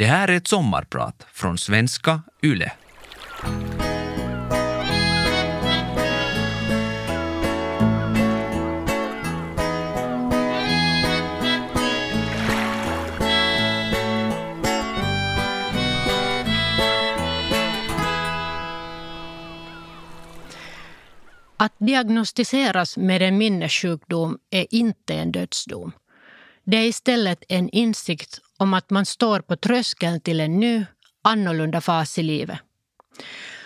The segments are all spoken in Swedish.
Det här är ett sommarprat från svenska YLE. Att diagnostiseras med en minnessjukdom är inte en dödsdom. Det är istället en insikt om att man står på tröskeln till en ny, annorlunda fas i livet.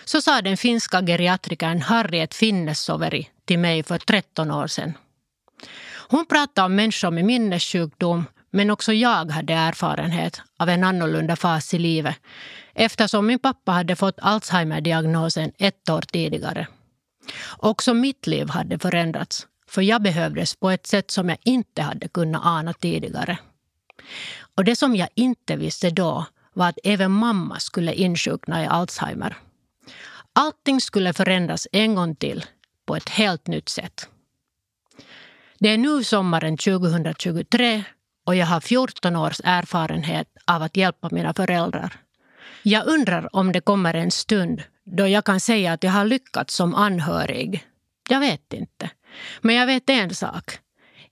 Så sa den finska geriatrikern Harriet Finnesoveri till mig för 13 år sedan. Hon pratade om människor med minnessjukdom men också jag hade erfarenhet av en annorlunda fas i livet eftersom min pappa hade fått Alzheimer-diagnosen ett år tidigare. Också mitt liv hade förändrats för jag behövdes på ett sätt som jag inte hade kunnat ana tidigare. Och det som jag inte visste då var att även mamma skulle insjukna i Alzheimer. Allting skulle förändras en gång till på ett helt nytt sätt. Det är nu sommaren 2023 och jag har 14 års erfarenhet av att hjälpa mina föräldrar. Jag undrar om det kommer en stund då jag kan säga att jag har lyckats som anhörig. Jag vet inte. Men jag vet en sak.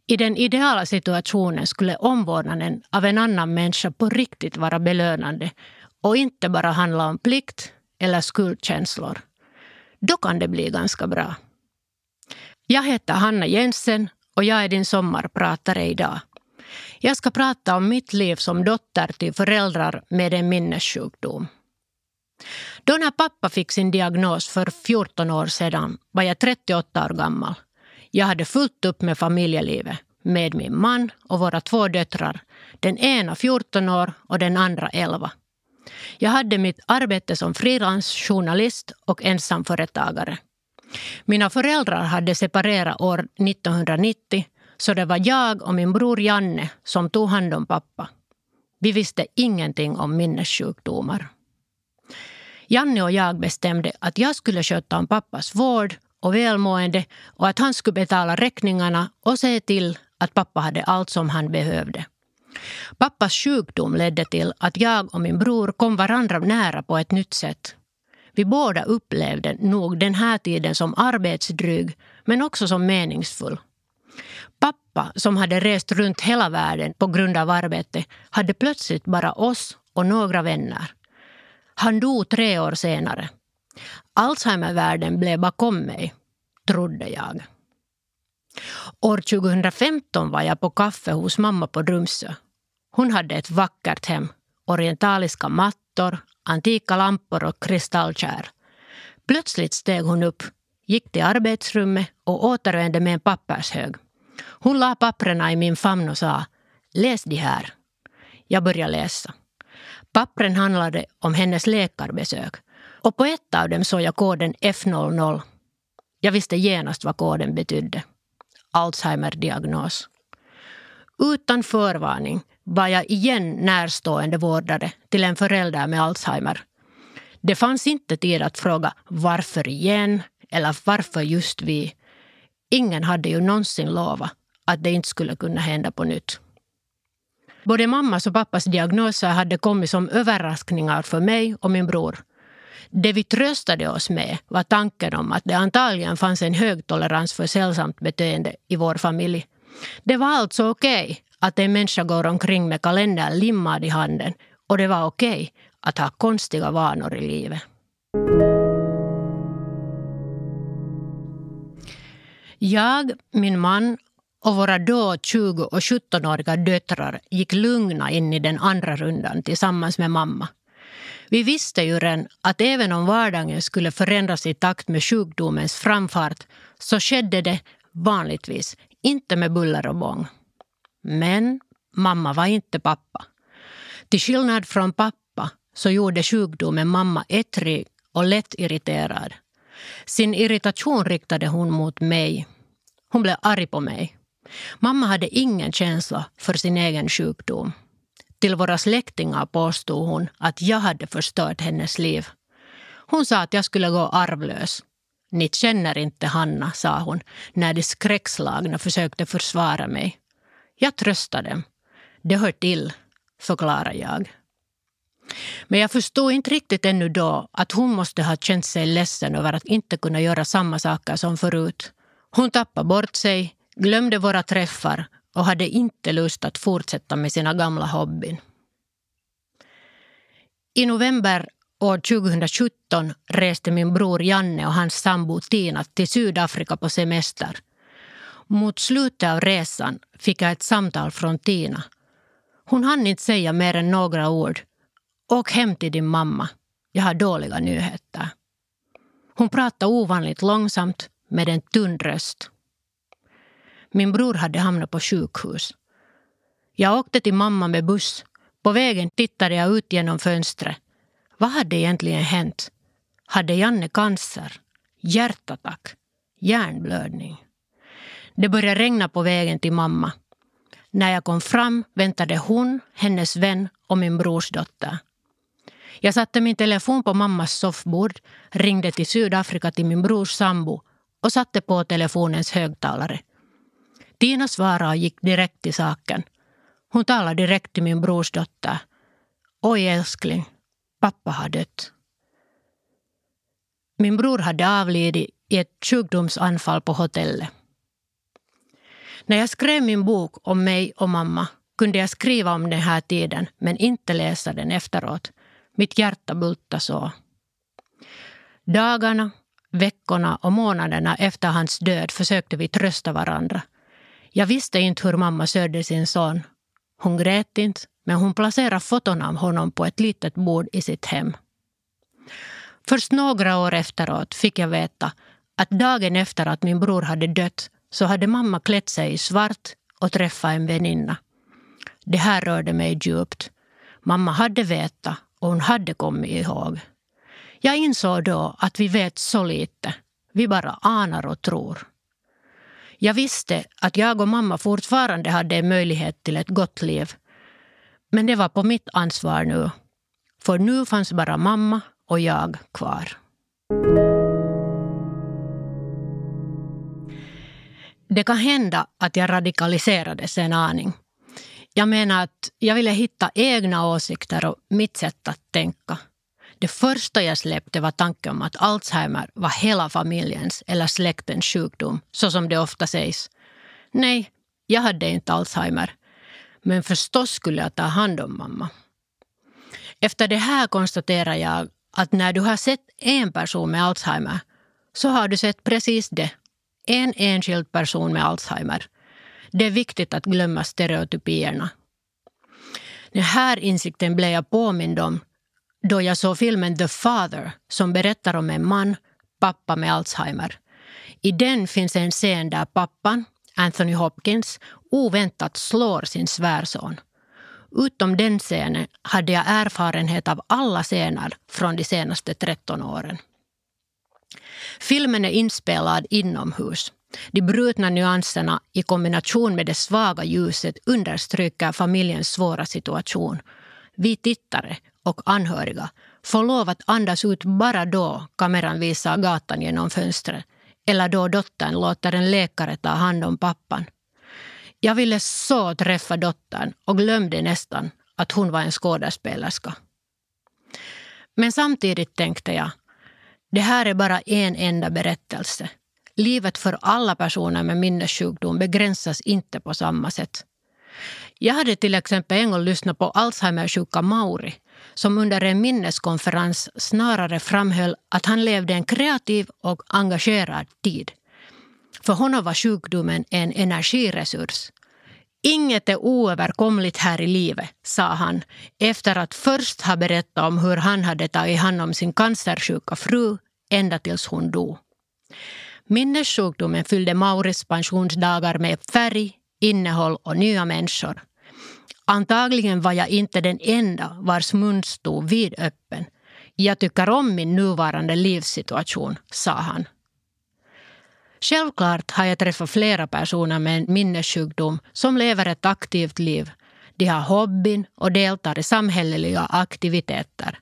I den ideala situationen skulle omvårdnaden av en annan människa på riktigt vara belönande och inte bara handla om plikt eller skuldkänslor. Då kan det bli ganska bra. Jag heter Hanna Jensen och jag är din sommarpratare idag. Jag ska prata om mitt liv som dotter till föräldrar med en minnessjukdom. Då när pappa fick sin diagnos för 14 år sedan var jag 38 år gammal. Jag hade fullt upp med familjelivet med min man och våra två döttrar. Den ena 14 år och den andra 11. Jag hade mitt arbete som frilansjournalist och ensamföretagare. Mina föräldrar hade separerat år 1990 så det var jag och min bror Janne som tog hand om pappa. Vi visste ingenting om minnessjukdomar. Janne och jag bestämde att jag skulle sköta om pappas vård och välmående och att han skulle betala räkningarna och se till att pappa hade allt som han behövde. Pappas sjukdom ledde till att jag och min bror kom varandra nära på ett nytt sätt. Vi båda upplevde nog den här tiden som arbetsdryg men också som meningsfull. Pappa, som hade rest runt hela världen på grund av arbete, hade plötsligt bara oss och några vänner. Han dog tre år senare. Alzheimervärlden blev bakom mig, trodde jag. År 2015 var jag på kaffe hos mamma på Drumsö. Hon hade ett vackert hem, orientaliska mattor, antika lampor och kristallkärl. Plötsligt steg hon upp, gick till arbetsrummet och återvände med en pappershög. Hon la papperna i min famn och sa Läs de här. Jag började läsa. Pappren handlade om hennes läkarbesök och på ett av dem såg jag koden F00. Jag visste genast vad koden betydde. Alzheimer-diagnos. Utan förvarning var jag igen närstående vårdare till en förälder med Alzheimer. Det fanns inte tid att fråga varför igen eller varför just vi. Ingen hade ju någonsin lovat att det inte skulle kunna hända på nytt. Både mammas och pappas diagnoser hade kommit som överraskningar för mig och min bror. Det vi tröstade oss med var tanken om att det antagligen fanns en hög tolerans för sällsamt beteende i vår familj. Det var alltså okej okay att en människa går omkring med kalendern limmad i handen och det var okej okay att ha konstiga vanor i livet. Jag, min man och våra då 20 och 17-åriga döttrar gick lugna in i den andra rundan tillsammans med mamma. Vi visste ju redan att även om vardagen skulle förändras i takt med sjukdomens framfart så skedde det vanligtvis inte med buller och bång. Men mamma var inte pappa. Till skillnad från pappa så gjorde sjukdomen mamma ettrig och lätt irriterad. Sin irritation riktade hon mot mig. Hon blev arg på mig. Mamma hade ingen känsla för sin egen sjukdom. Till våra släktingar påstod hon att jag hade förstört hennes liv. Hon sa att jag skulle gå arvlös. Ni känner inte Hanna, sa hon när de skräckslagna försökte försvara mig. Jag tröstade dem. Det hör till, förklarade jag. Men jag förstod inte riktigt ännu då att hon måste ha känt sig ledsen över att inte kunna göra samma saker som förut. Hon tappade bort sig, glömde våra träffar och hade inte lust att fortsätta med sina gamla hobbyn. I november år 2017 reste min bror Janne och hans sambo Tina till Sydafrika på semester. Mot slutet av resan fick jag ett samtal från Tina. Hon hann inte säga mer än några ord. Åk hem till din mamma. Jag har dåliga nyheter. Hon pratade ovanligt långsamt med en tunn röst. Min bror hade hamnat på sjukhus. Jag åkte till mamma med buss. På vägen tittade jag ut genom fönstret. Vad hade egentligen hänt? Hade Janne cancer? Hjärtattack? Hjärnblödning? Det började regna på vägen till mamma. När jag kom fram väntade hon, hennes vän och min brors dotter. Jag satte min telefon på mammas soffbord, ringde till Sydafrika till min brors sambo och satte på telefonens högtalare. Tina svarade och gick direkt till saken. Hon talade direkt till min brors dotter. Oj älskling, pappa har dött. Min bror hade avlidit i ett sjukdomsanfall på hotellet. När jag skrev min bok om mig och mamma kunde jag skriva om den här tiden men inte läsa den efteråt. Mitt hjärta bultade så. Dagarna, veckorna och månaderna efter hans död försökte vi trösta varandra. Jag visste inte hur mamma sörjde sin son. Hon grät inte, men hon placerade foton av honom på ett litet bord i sitt hem. Först några år efteråt fick jag veta att dagen efter att min bror hade dött så hade mamma klätt sig i svart och träffat en väninna. Det här rörde mig djupt. Mamma hade vetat och hon hade kommit ihåg. Jag insåg då att vi vet så lite. Vi bara anar och tror. Jag visste att jag och mamma fortfarande hade en möjlighet till ett gott liv. Men det var på mitt ansvar nu. För nu fanns bara mamma och jag kvar. Det kan hända att jag radikaliserades en aning. Jag menar att jag ville hitta egna åsikter och mitt sätt att tänka. Det första jag släppte var tanken om att Alzheimer var hela familjens eller släktens sjukdom, så som det ofta sägs. Nej, jag hade inte Alzheimer. Men förstås skulle jag ta hand om mamma. Efter det här konstaterar jag att när du har sett en person med Alzheimer så har du sett precis det. En enskild person med Alzheimer. Det är viktigt att glömma stereotypierna. Den här insikten blev jag påmind om då jag såg filmen The Father som berättar om en man, pappa med Alzheimer. I den finns en scen där pappan, Anthony Hopkins, oväntat slår sin svärson. Utom den scenen hade jag erfarenhet av alla scener från de senaste 13 åren. Filmen är inspelad inomhus. De brutna nyanserna i kombination med det svaga ljuset understryker familjens svåra situation. Vi tittare och anhöriga får lov att andas ut bara då kameran visar gatan genom fönstret eller då dottern låter en läkare ta hand om pappan. Jag ville så träffa dottern och glömde nästan att hon var en skådespelerska. Men samtidigt tänkte jag, det här är bara en enda berättelse. Livet för alla personer med minnessjukdom begränsas inte på samma sätt. Jag hade till exempel en gång lyssnat på Alzheimersjuka Mauri som under en minneskonferens snarare framhöll att han levde en kreativ och engagerad tid. För honom var sjukdomen en energiresurs. Inget är oöverkomligt här i livet, sa han efter att först ha berättat om hur han hade tagit hand om sin cancersjuka fru ända tills hon dog. Minnessjukdomen fyllde Mauris pensionsdagar med färg, innehåll och nya människor. Antagligen var jag inte den enda vars mun stod vidöppen. Jag tycker om min nuvarande livssituation, sa han. Självklart har jag träffat flera personer med en minnessjukdom som lever ett aktivt liv. De har hobbyn och deltar i samhälleliga aktiviteter.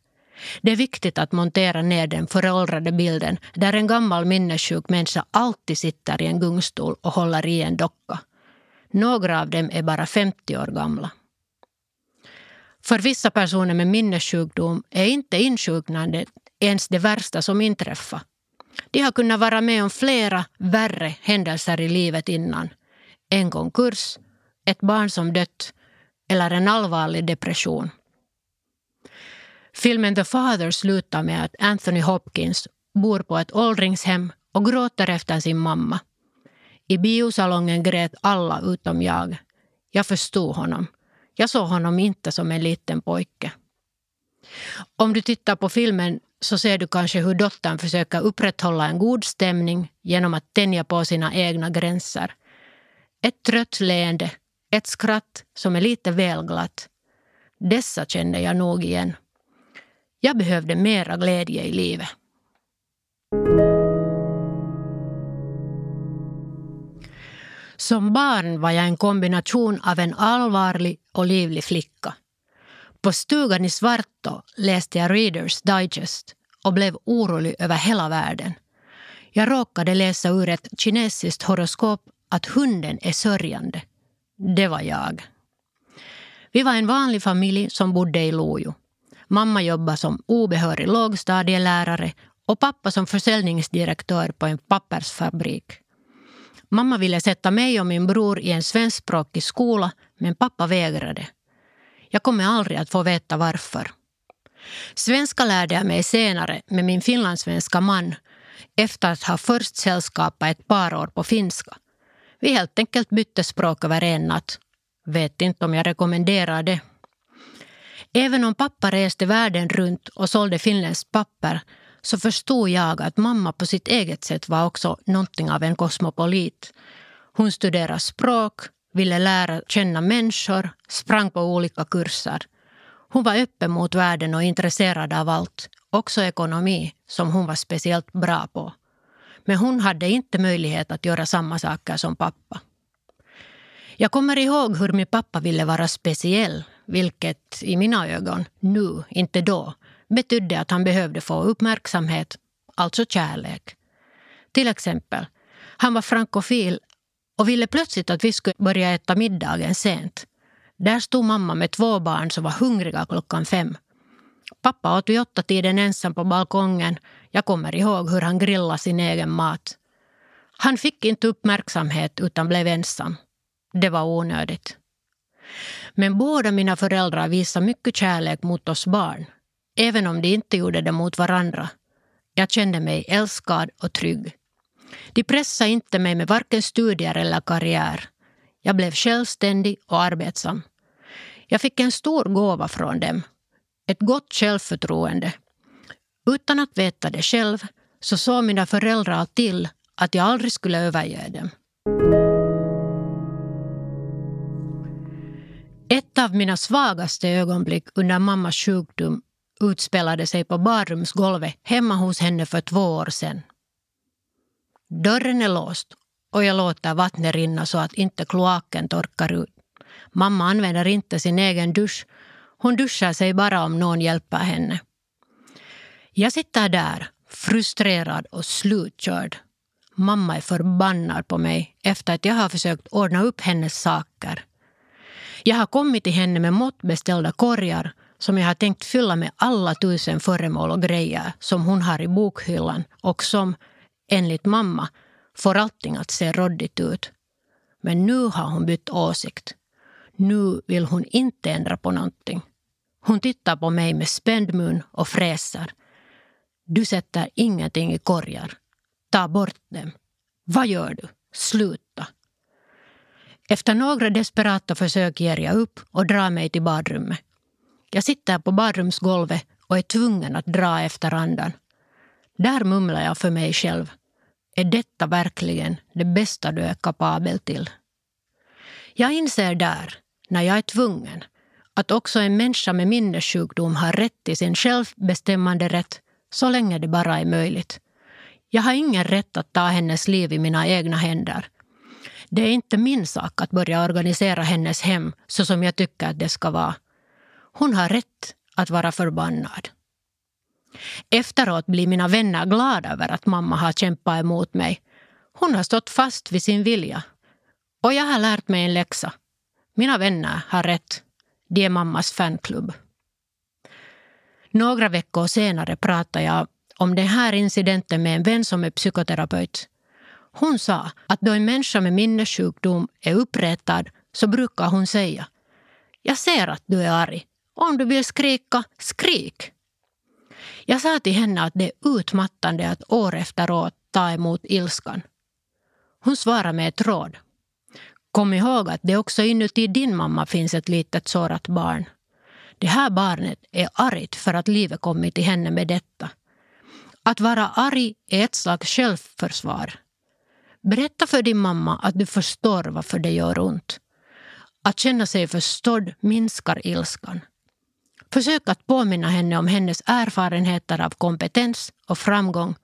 Det är viktigt att montera ner den föråldrade bilden där en gammal minnessjuk människa alltid sitter i en gungstol och håller i en docka. Några av dem är bara 50 år gamla. För vissa personer med minnessjukdom är inte insjuknandet ens det värsta som inträffar. De har kunnat vara med om flera värre händelser i livet innan. En konkurs, ett barn som dött eller en allvarlig depression. Filmen The Father slutar med att Anthony Hopkins bor på ett åldringshem och gråter efter sin mamma. I biosalongen grät alla utom jag. Jag förstod honom. Jag såg honom inte som en liten pojke. Om du tittar på filmen så ser du kanske hur dottern försöker upprätthålla en god stämning genom att tänja på sina egna gränser. Ett trött leende, ett skratt som är lite väl glatt. Dessa kände jag nog igen. Jag behövde mera glädje i livet. Som barn var jag en kombination av en allvarlig och livlig flicka. På stugan i Svartå läste jag Readers Digest och blev orolig över hela världen. Jag råkade läsa ur ett kinesiskt horoskop att hunden är sörjande. Det var jag. Vi var en vanlig familj som bodde i Lojo. Mamma jobbade som obehörig lågstadielärare och pappa som försäljningsdirektör på en pappersfabrik. Mamma ville sätta mig och min bror i en svenskspråkig skola men pappa vägrade. Jag kommer aldrig att få veta varför. Svenska lärde jag mig senare med min finlandssvenska man efter att ha först sällskapat ett par år på finska. Vi helt enkelt bytte språk över en natt. Vet inte om jag rekommenderar det. Även om pappa reste världen runt och sålde finländskt papper så förstod jag att mamma på sitt eget sätt var också någonting av en kosmopolit. Hon studerade språk, ville lära känna människor, sprang på olika kurser. Hon var öppen mot världen och intresserad av allt, också ekonomi, som hon var speciellt bra på. Men hon hade inte möjlighet att göra samma saker som pappa. Jag kommer ihåg hur min pappa ville vara speciell, vilket i mina ögon, nu, inte då, betydde att han behövde få uppmärksamhet, alltså kärlek. Till exempel, han var frankofil och ville plötsligt att vi skulle börja äta middagen sent. Där stod mamma med två barn som var hungriga klockan fem. Pappa åt vid åtta tiden ensam på balkongen. Jag kommer ihåg hur han grillade sin egen mat. Han fick inte uppmärksamhet utan blev ensam. Det var onödigt. Men båda mina föräldrar visade mycket kärlek mot oss barn. Även om de inte gjorde det mot varandra. Jag kände mig älskad och trygg. De pressade inte mig med varken studier eller karriär. Jag blev självständig och arbetsam. Jag fick en stor gåva från dem. Ett gott självförtroende. Utan att veta det själv så såg mina föräldrar till att jag aldrig skulle överge dem. Ett av mina svagaste ögonblick under mammas sjukdom utspelade sig på badrumsgolvet hemma hos henne för två år sedan. Dörren är låst och jag låter vattnet rinna så att inte kloaken torkar ut. Mamma använder inte sin egen dusch. Hon duschar sig bara om någon hjälper henne. Jag sitter där, frustrerad och slutkörd. Mamma är förbannad på mig efter att jag har försökt ordna upp hennes saker. Jag har kommit till henne med måttbeställda korgar som jag har tänkt fylla med alla tusen föremål och grejer som hon har i bokhyllan och som, enligt mamma, får allting att se råddigt ut. Men nu har hon bytt åsikt. Nu vill hon inte ändra på någonting. Hon tittar på mig med spänd mun och fräser. Du sätter ingenting i korgar. Ta bort dem. Vad gör du? Sluta. Efter några desperata försök ger jag upp och drar mig till badrummet. Jag sitter på badrumsgolvet och är tvungen att dra efter andan. Där mumlar jag för mig själv. Är detta verkligen det bästa du är kapabel till? Jag inser där, när jag är tvungen, att också en människa med minnessjukdom har rätt till sin självbestämmande rätt så länge det bara är möjligt. Jag har ingen rätt att ta hennes liv i mina egna händer. Det är inte min sak att börja organisera hennes hem så som jag tycker att det ska vara. Hon har rätt att vara förbannad. Efteråt blir mina vänner glada över att mamma har kämpat emot mig. Hon har stått fast vid sin vilja. Och jag har lärt mig en läxa. Mina vänner har rätt. De är mammas fanklubb. Några veckor senare pratade jag om den här incidenten med en vän som är psykoterapeut. Hon sa att då en människa med minnessjukdom är uppretad så brukar hon säga Jag ser att du är arg. Om du vill skrika, skrik. Jag sa till henne att det är utmattande att år efter år ta emot ilskan. Hon svarade med ett råd. Kom ihåg att det också inuti din mamma finns ett litet sårat barn. Det här barnet är argt för att livet kommit till henne med detta. Att vara arg är ett slags självförsvar. Berätta för din mamma att du förstår varför det gör ont. Att känna sig förstådd minskar ilskan. Försök att påminna henne om hennes erfarenheter av kompetens och framgång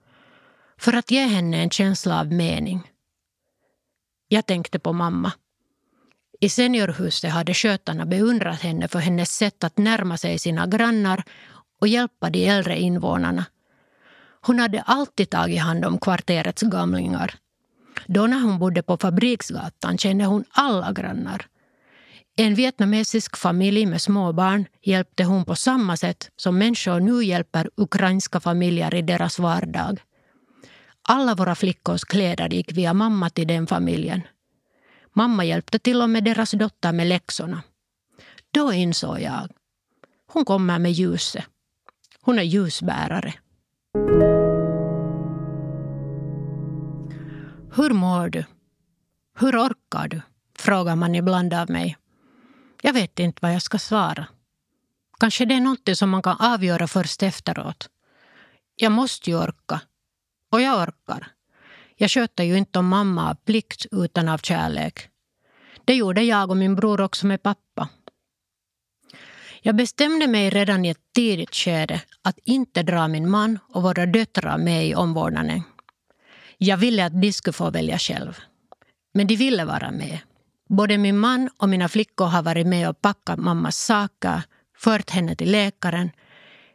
för att ge henne en känsla av mening. Jag tänkte på mamma. I seniorhuset hade skötarna beundrat henne för hennes sätt att närma sig sina grannar och hjälpa de äldre invånarna. Hon hade alltid tagit hand om kvarterets gamlingar. Då när hon bodde på Fabriksgatan kände hon alla grannar. En vietnamesisk familj med små barn hjälpte hon på samma sätt som människor nu hjälper ukrainska familjer i deras vardag. Alla våra flickors kläder gick via mamma till den familjen. Mamma hjälpte till och med deras dotter med läxorna. Då insåg jag. Hon kommer med ljuset. Hon är ljusbärare. Hur mår du? Hur orkar du? frågar man ibland av mig. Jag vet inte vad jag ska svara. Kanske det är något som man kan avgöra först efteråt. Jag måste ju orka. Och jag orkar. Jag sköter ju inte om mamma av plikt utan av kärlek. Det gjorde jag och min bror också med pappa. Jag bestämde mig redan i ett tidigt skede att inte dra min man och våra döttrar med i omvårdnaden. Jag ville att de skulle få välja själv. Men de ville vara med. Både min man och mina flickor har varit med och packat mammas saker, fört henne till läkaren,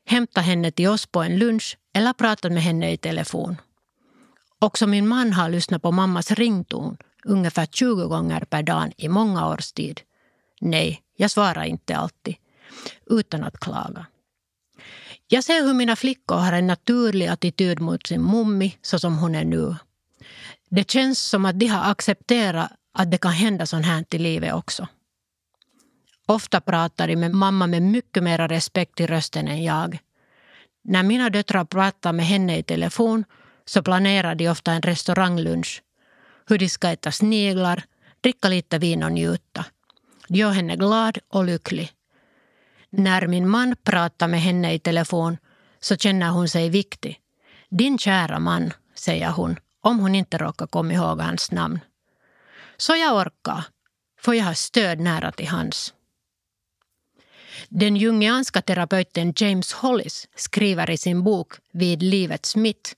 hämtat henne till oss på en lunch eller pratat med henne i telefon. Också min man har lyssnat på mammas rington ungefär 20 gånger per dag i många års tid. Nej, jag svarar inte alltid, utan att klaga. Jag ser hur mina flickor har en naturlig attityd mot sin mummi så som hon är nu. Det känns som att de har accepterat att det kan hända sånt här i livet också. Ofta pratar de med mamma med mycket mer respekt i rösten än jag. När mina döttrar pratar med henne i telefon så planerar de ofta en restauranglunch. Hur de ska äta sniglar, dricka lite vin och njuta. Det gör henne glad och lycklig. När min man pratar med henne i telefon så känner hon sig viktig. Din kära man, säger hon om hon inte råkar komma ihåg hans namn. Så jag orkar, för jag har stöd nära till hands. Den jungianska terapeuten James Hollis skriver i sin bok Vid livets mitt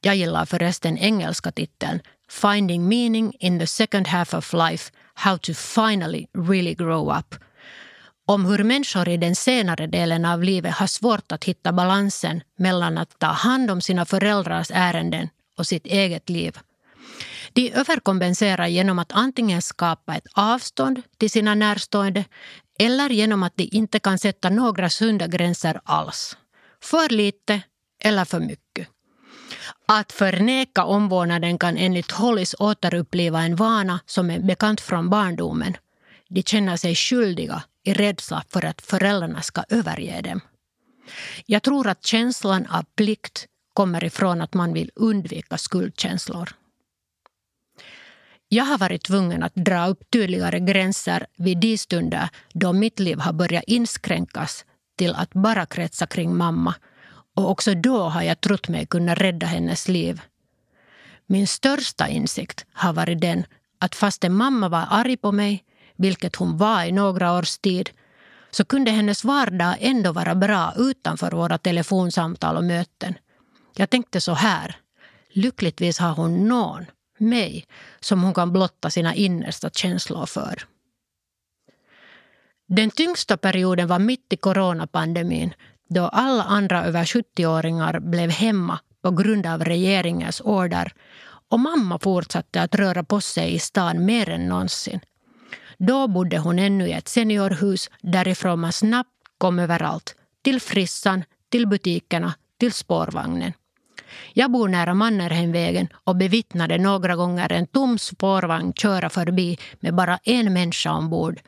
jag gillar förresten engelska titeln Finding meaning in the second half of life How to finally really grow up om hur människor i den senare delen av livet har svårt att hitta balansen mellan att ta hand om sina föräldrars ärenden och sitt eget liv. De överkompenserar genom att antingen skapa ett avstånd till sina närstående eller genom att de inte kan sätta några sunda gränser alls. För lite eller för mycket. Att förneka omvårdnaden kan enligt Hollis återuppliva en vana som är bekant från barndomen. De känner sig skyldiga i rädsla för att föräldrarna ska överge dem. Jag tror att känslan av plikt kommer ifrån att man vill undvika skuldkänslor. Jag har varit tvungen att dra upp tydligare gränser vid de stunder då mitt liv har börjat inskränkas till att bara kretsa kring mamma. Och också då har jag trott mig kunna rädda hennes liv. Min största insikt har varit den att fastän mamma var arg på mig, vilket hon var i några års tid, så kunde hennes vardag ändå vara bra utanför våra telefonsamtal och möten. Jag tänkte så här. Lyckligtvis har hon någon mig som hon kan blotta sina innersta känslor för. Den tyngsta perioden var mitt i coronapandemin då alla andra över 70-åringar blev hemma på grund av regeringens order och mamma fortsatte att röra på sig i stan mer än någonsin. Då bodde hon ännu i ett seniorhus därifrån man snabbt kom överallt. Till frissan, till butikerna, till spårvagnen. Jag bor nära Mannerheimvägen och bevittnade några gånger en tom spårvagn köra förbi med bara en människa ombord.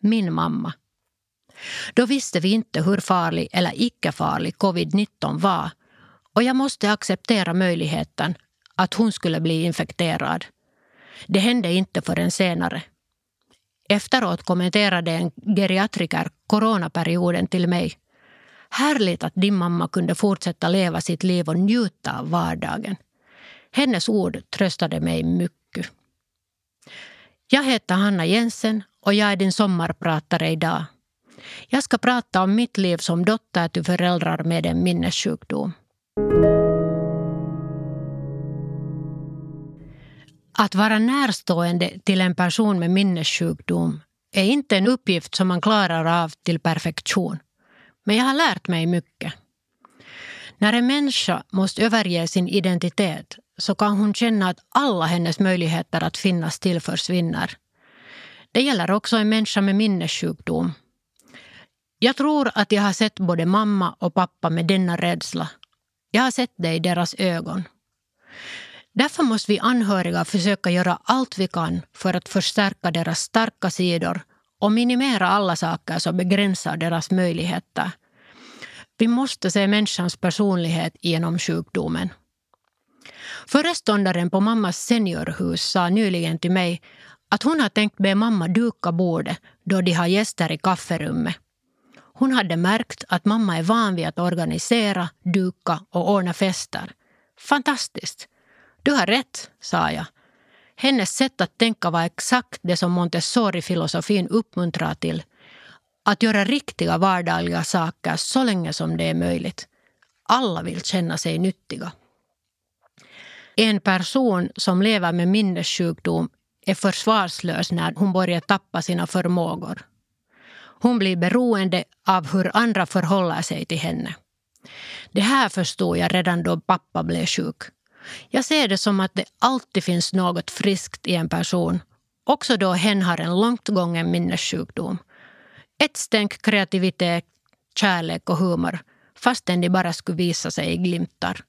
Min mamma. Då visste vi inte hur farlig eller icke farlig covid-19 var och jag måste acceptera möjligheten att hon skulle bli infekterad. Det hände inte förrän senare. Efteråt kommenterade en geriatriker coronaperioden till mig. Härligt att din mamma kunde fortsätta leva sitt liv och njuta av vardagen. Hennes ord tröstade mig mycket. Jag heter Hanna Jensen och jag är din sommarpratare idag. Jag ska prata om mitt liv som dotter till föräldrar med en minnessjukdom. Att vara närstående till en person med minnessjukdom är inte en uppgift som man klarar av till perfektion. Men jag har lärt mig mycket. När en människa måste överge sin identitet så kan hon känna att alla hennes möjligheter att finnas till försvinner. Det gäller också en människa med minnessjukdom. Jag tror att jag har sett både mamma och pappa med denna rädsla. Jag har sett det i deras ögon. Därför måste vi anhöriga försöka göra allt vi kan för att förstärka deras starka sidor och minimera alla saker som begränsar deras möjligheter. Vi måste se människans personlighet genom sjukdomen. Föreståndaren på mammas seniorhus sa nyligen till mig att hon har tänkt be mamma duka bordet då de har gäster i kafferummet. Hon hade märkt att mamma är van vid att organisera, duka och ordna fester. Fantastiskt! Du har rätt, sa jag. Hennes sätt att tänka var exakt det som Montessori-filosofin uppmuntrar till. Att göra riktiga vardagliga saker så länge som det är möjligt. Alla vill känna sig nyttiga. En person som lever med minnessjukdom är försvarslös när hon börjar tappa sina förmågor. Hon blir beroende av hur andra förhåller sig till henne. Det här förstod jag redan då pappa blev sjuk. Jag ser det som att det alltid finns något friskt i en person, också då hen har en långt gången minnessjukdom. Ett stänk kreativitet, kärlek och humor fastän de bara skulle visa sig i glimtar.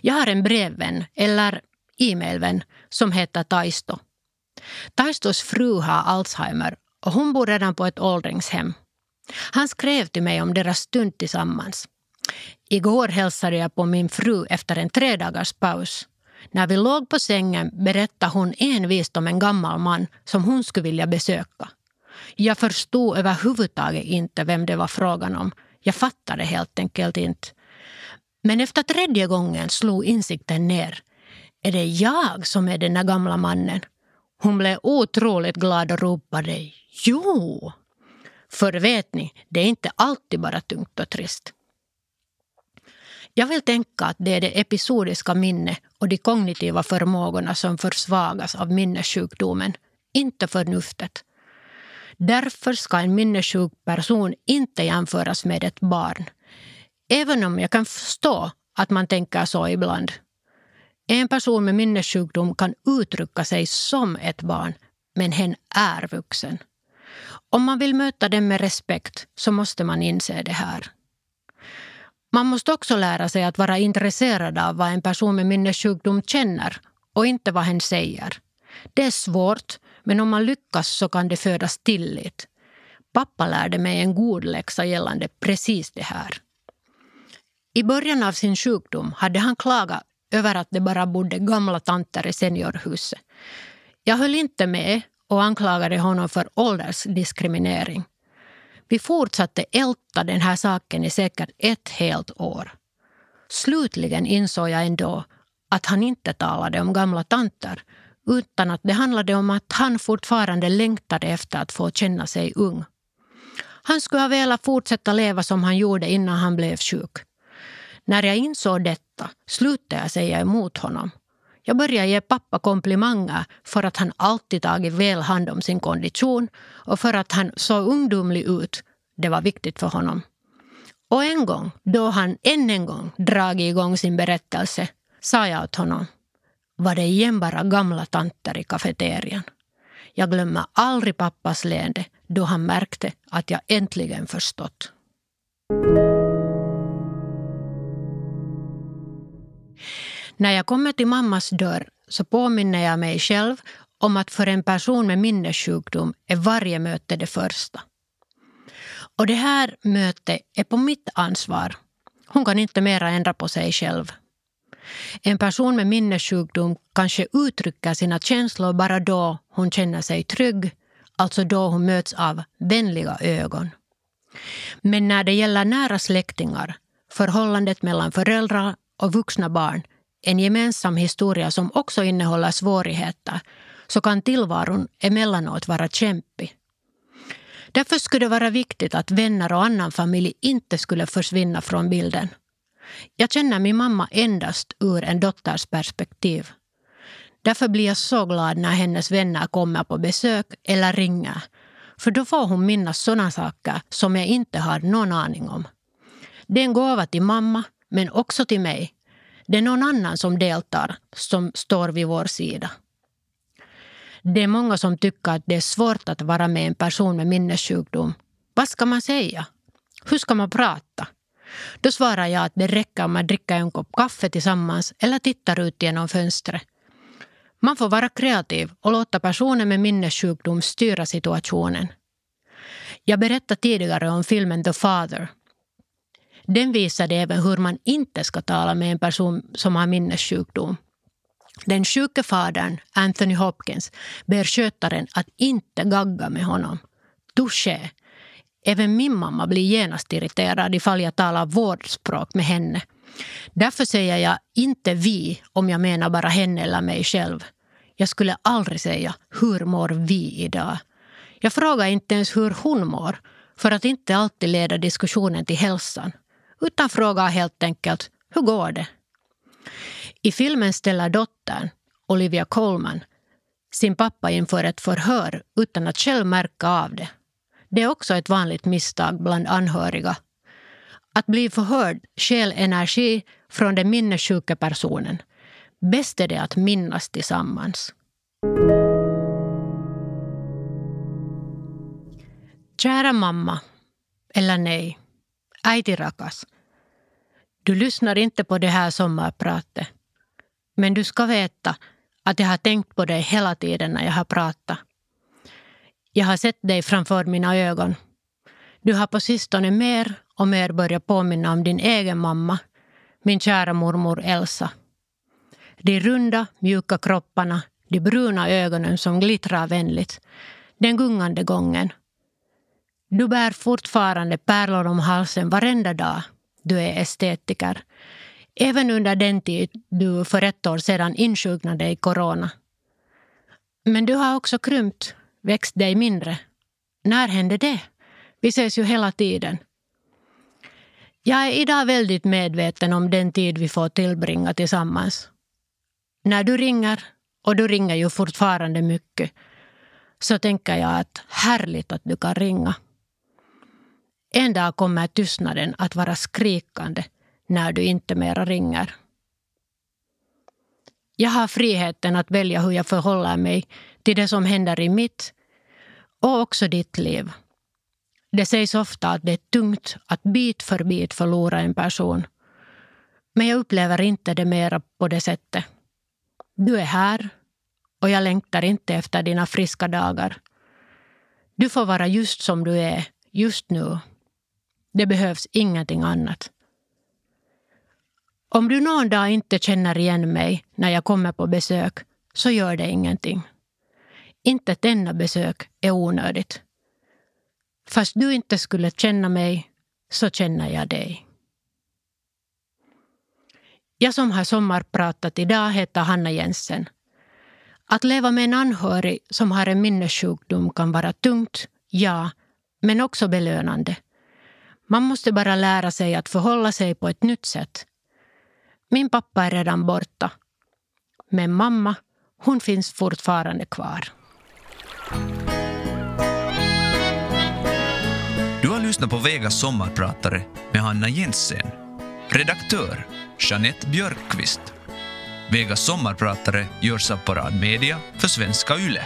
Jag har en brevvän, eller e-mailvän, som heter Taisto. Taistos fru har Alzheimer och hon bor redan på ett åldringshem. Han skrev till mig om deras stund tillsammans. Igår hälsade jag på min fru efter en tre dagars paus. När vi låg på sängen berättade hon envist om en gammal man som hon skulle vilja besöka. Jag förstod överhuvudtaget inte vem det var frågan om. Jag fattade helt enkelt inte. Men efter tredje gången slog insikten ner. Är det jag som är den där gamla mannen? Hon blev otroligt glad och ropade Jo! För vet ni, det är inte alltid bara tungt och trist. Jag vill tänka att det är det episodiska minnet och de kognitiva förmågorna som försvagas av minnessjukdomen, inte förnuftet. Därför ska en minnessjuk person inte jämföras med ett barn. Även om jag kan förstå att man tänker så ibland. En person med minnessjukdom kan uttrycka sig som ett barn, men hen är vuxen. Om man vill möta den med respekt så måste man inse det här. Man måste också lära sig att vara intresserad av vad en person med minnessjukdom känner och inte vad hen säger. Det är svårt, men om man lyckas så kan det födas tillit. Pappa lärde mig en god läxa gällande precis det här. I början av sin sjukdom hade han klagat över att det bara bodde gamla tanter i seniorhuset. Jag höll inte med och anklagade honom för åldersdiskriminering. Vi fortsatte älta den här saken i säkert ett helt år. Slutligen insåg jag ändå att han inte talade om gamla tanter utan att det handlade om att han fortfarande längtade efter att få känna sig ung. Han skulle ha velat fortsätta leva som han gjorde innan han blev sjuk. När jag insåg detta slutade jag säga emot honom. Jag började ge pappa komplimanger för att han alltid tagit väl hand om sin kondition och för att han såg ungdomlig ut. Det var viktigt för honom. Och en gång, då han än en gång dragit igång sin berättelse, sa jag åt honom var det igen bara gamla tanter i kafeterian. Jag glömmer aldrig pappas leende då han märkte att jag äntligen förstått. När jag kommer till mammas dörr så påminner jag mig själv om att för en person med minnessjukdom är varje möte det första. Och det här mötet är på mitt ansvar. Hon kan inte mera ändra på sig själv. En person med minnessjukdom kanske uttrycker sina känslor bara då hon känner sig trygg, alltså då hon möts av vänliga ögon. Men när det gäller nära släktingar, förhållandet mellan föräldrar och vuxna barn, en gemensam historia som också innehåller svårigheter, så kan tillvaron emellanåt vara kämpig. Därför skulle det vara viktigt att vänner och annan familj inte skulle försvinna från bilden. Jag känner min mamma endast ur en dotters perspektiv. Därför blir jag så glad när hennes vänner kommer på besök eller ringer. För då får hon minnas sådana saker som jag inte har någon aning om. Det är en gåva till mamma, men också till mig. Det är någon annan som deltar, som står vid vår sida. Det är många som tycker att det är svårt att vara med en person med minnessjukdom. Vad ska man säga? Hur ska man prata? Då svarar jag att det räcker om man dricker en kopp kaffe tillsammans eller tittar ut genom fönstret. Man får vara kreativ och låta personen med minnessjukdom styra situationen. Jag berättade tidigare om filmen The Father. Den visade även hur man inte ska tala med en person som har minnessjukdom. Den sjuke fadern, Anthony Hopkins, ber skötaren att inte gagga med honom. Touché. Även min mamma blir genast irriterad ifall jag talar vårdspråk med henne. Därför säger jag inte vi om jag menar bara henne eller mig själv. Jag skulle aldrig säga hur mår vi idag. Jag frågar inte ens hur hon mår för att inte alltid leda diskussionen till hälsan. Utan frågar helt enkelt hur går det? I filmen ställer dottern, Olivia Colman, sin pappa inför ett förhör utan att själv märka av det. Det är också ett vanligt misstag bland anhöriga. Att bli förhörd stjäl energi från den minnessjuka personen. Bäst är det att minnas tillsammans. Kära mamma, eller nej, äiti rakas. Du lyssnar inte på det här sommarpratet. Men du ska veta att jag har tänkt på dig hela tiden när jag har pratat. Jag har sett dig framför mina ögon. Du har på sistone mer och mer börjat påminna om din egen mamma, min kära mormor Elsa. De runda, mjuka kropparna, de bruna ögonen som glittrar vänligt, den gungande gången. Du bär fortfarande pärlor om halsen varenda dag. Du är estetiker. Även under den tid du för ett år sedan insjuknade i corona. Men du har också krympt, växt dig mindre. När hände det? Vi ses ju hela tiden. Jag är idag väldigt medveten om den tid vi får tillbringa tillsammans. När du ringer, och du ringer ju fortfarande mycket, så tänker jag att härligt att du kan ringa. En dag kommer tystnaden att vara skrikande när du inte mera ringer. Jag har friheten att välja hur jag förhåller mig till det som händer i mitt och också ditt liv. Det sägs ofta att det är tungt att bit för bit förlora en person. Men jag upplever inte det mera på det sättet. Du är här och jag längtar inte efter dina friska dagar. Du får vara just som du är, just nu. Det behövs ingenting annat. Om du någon dag inte känner igen mig när jag kommer på besök så gör det ingenting. Inte ett enda besök är onödigt. Fast du inte skulle känna mig så känner jag dig. Jag som har sommarpratat idag heter Hanna Jensen. Att leva med en anhörig som har en minnessjukdom kan vara tungt, ja, men också belönande. Man måste bara lära sig att förhålla sig på ett nytt sätt min pappa är redan borta. Men mamma, hon finns fortfarande kvar. Du har lyssnat på Vegas sommarpratare med Hanna Jensen. Redaktör Jeanette Björkqvist. Vegas sommarpratare görs av Parad Media för Svenska Yle.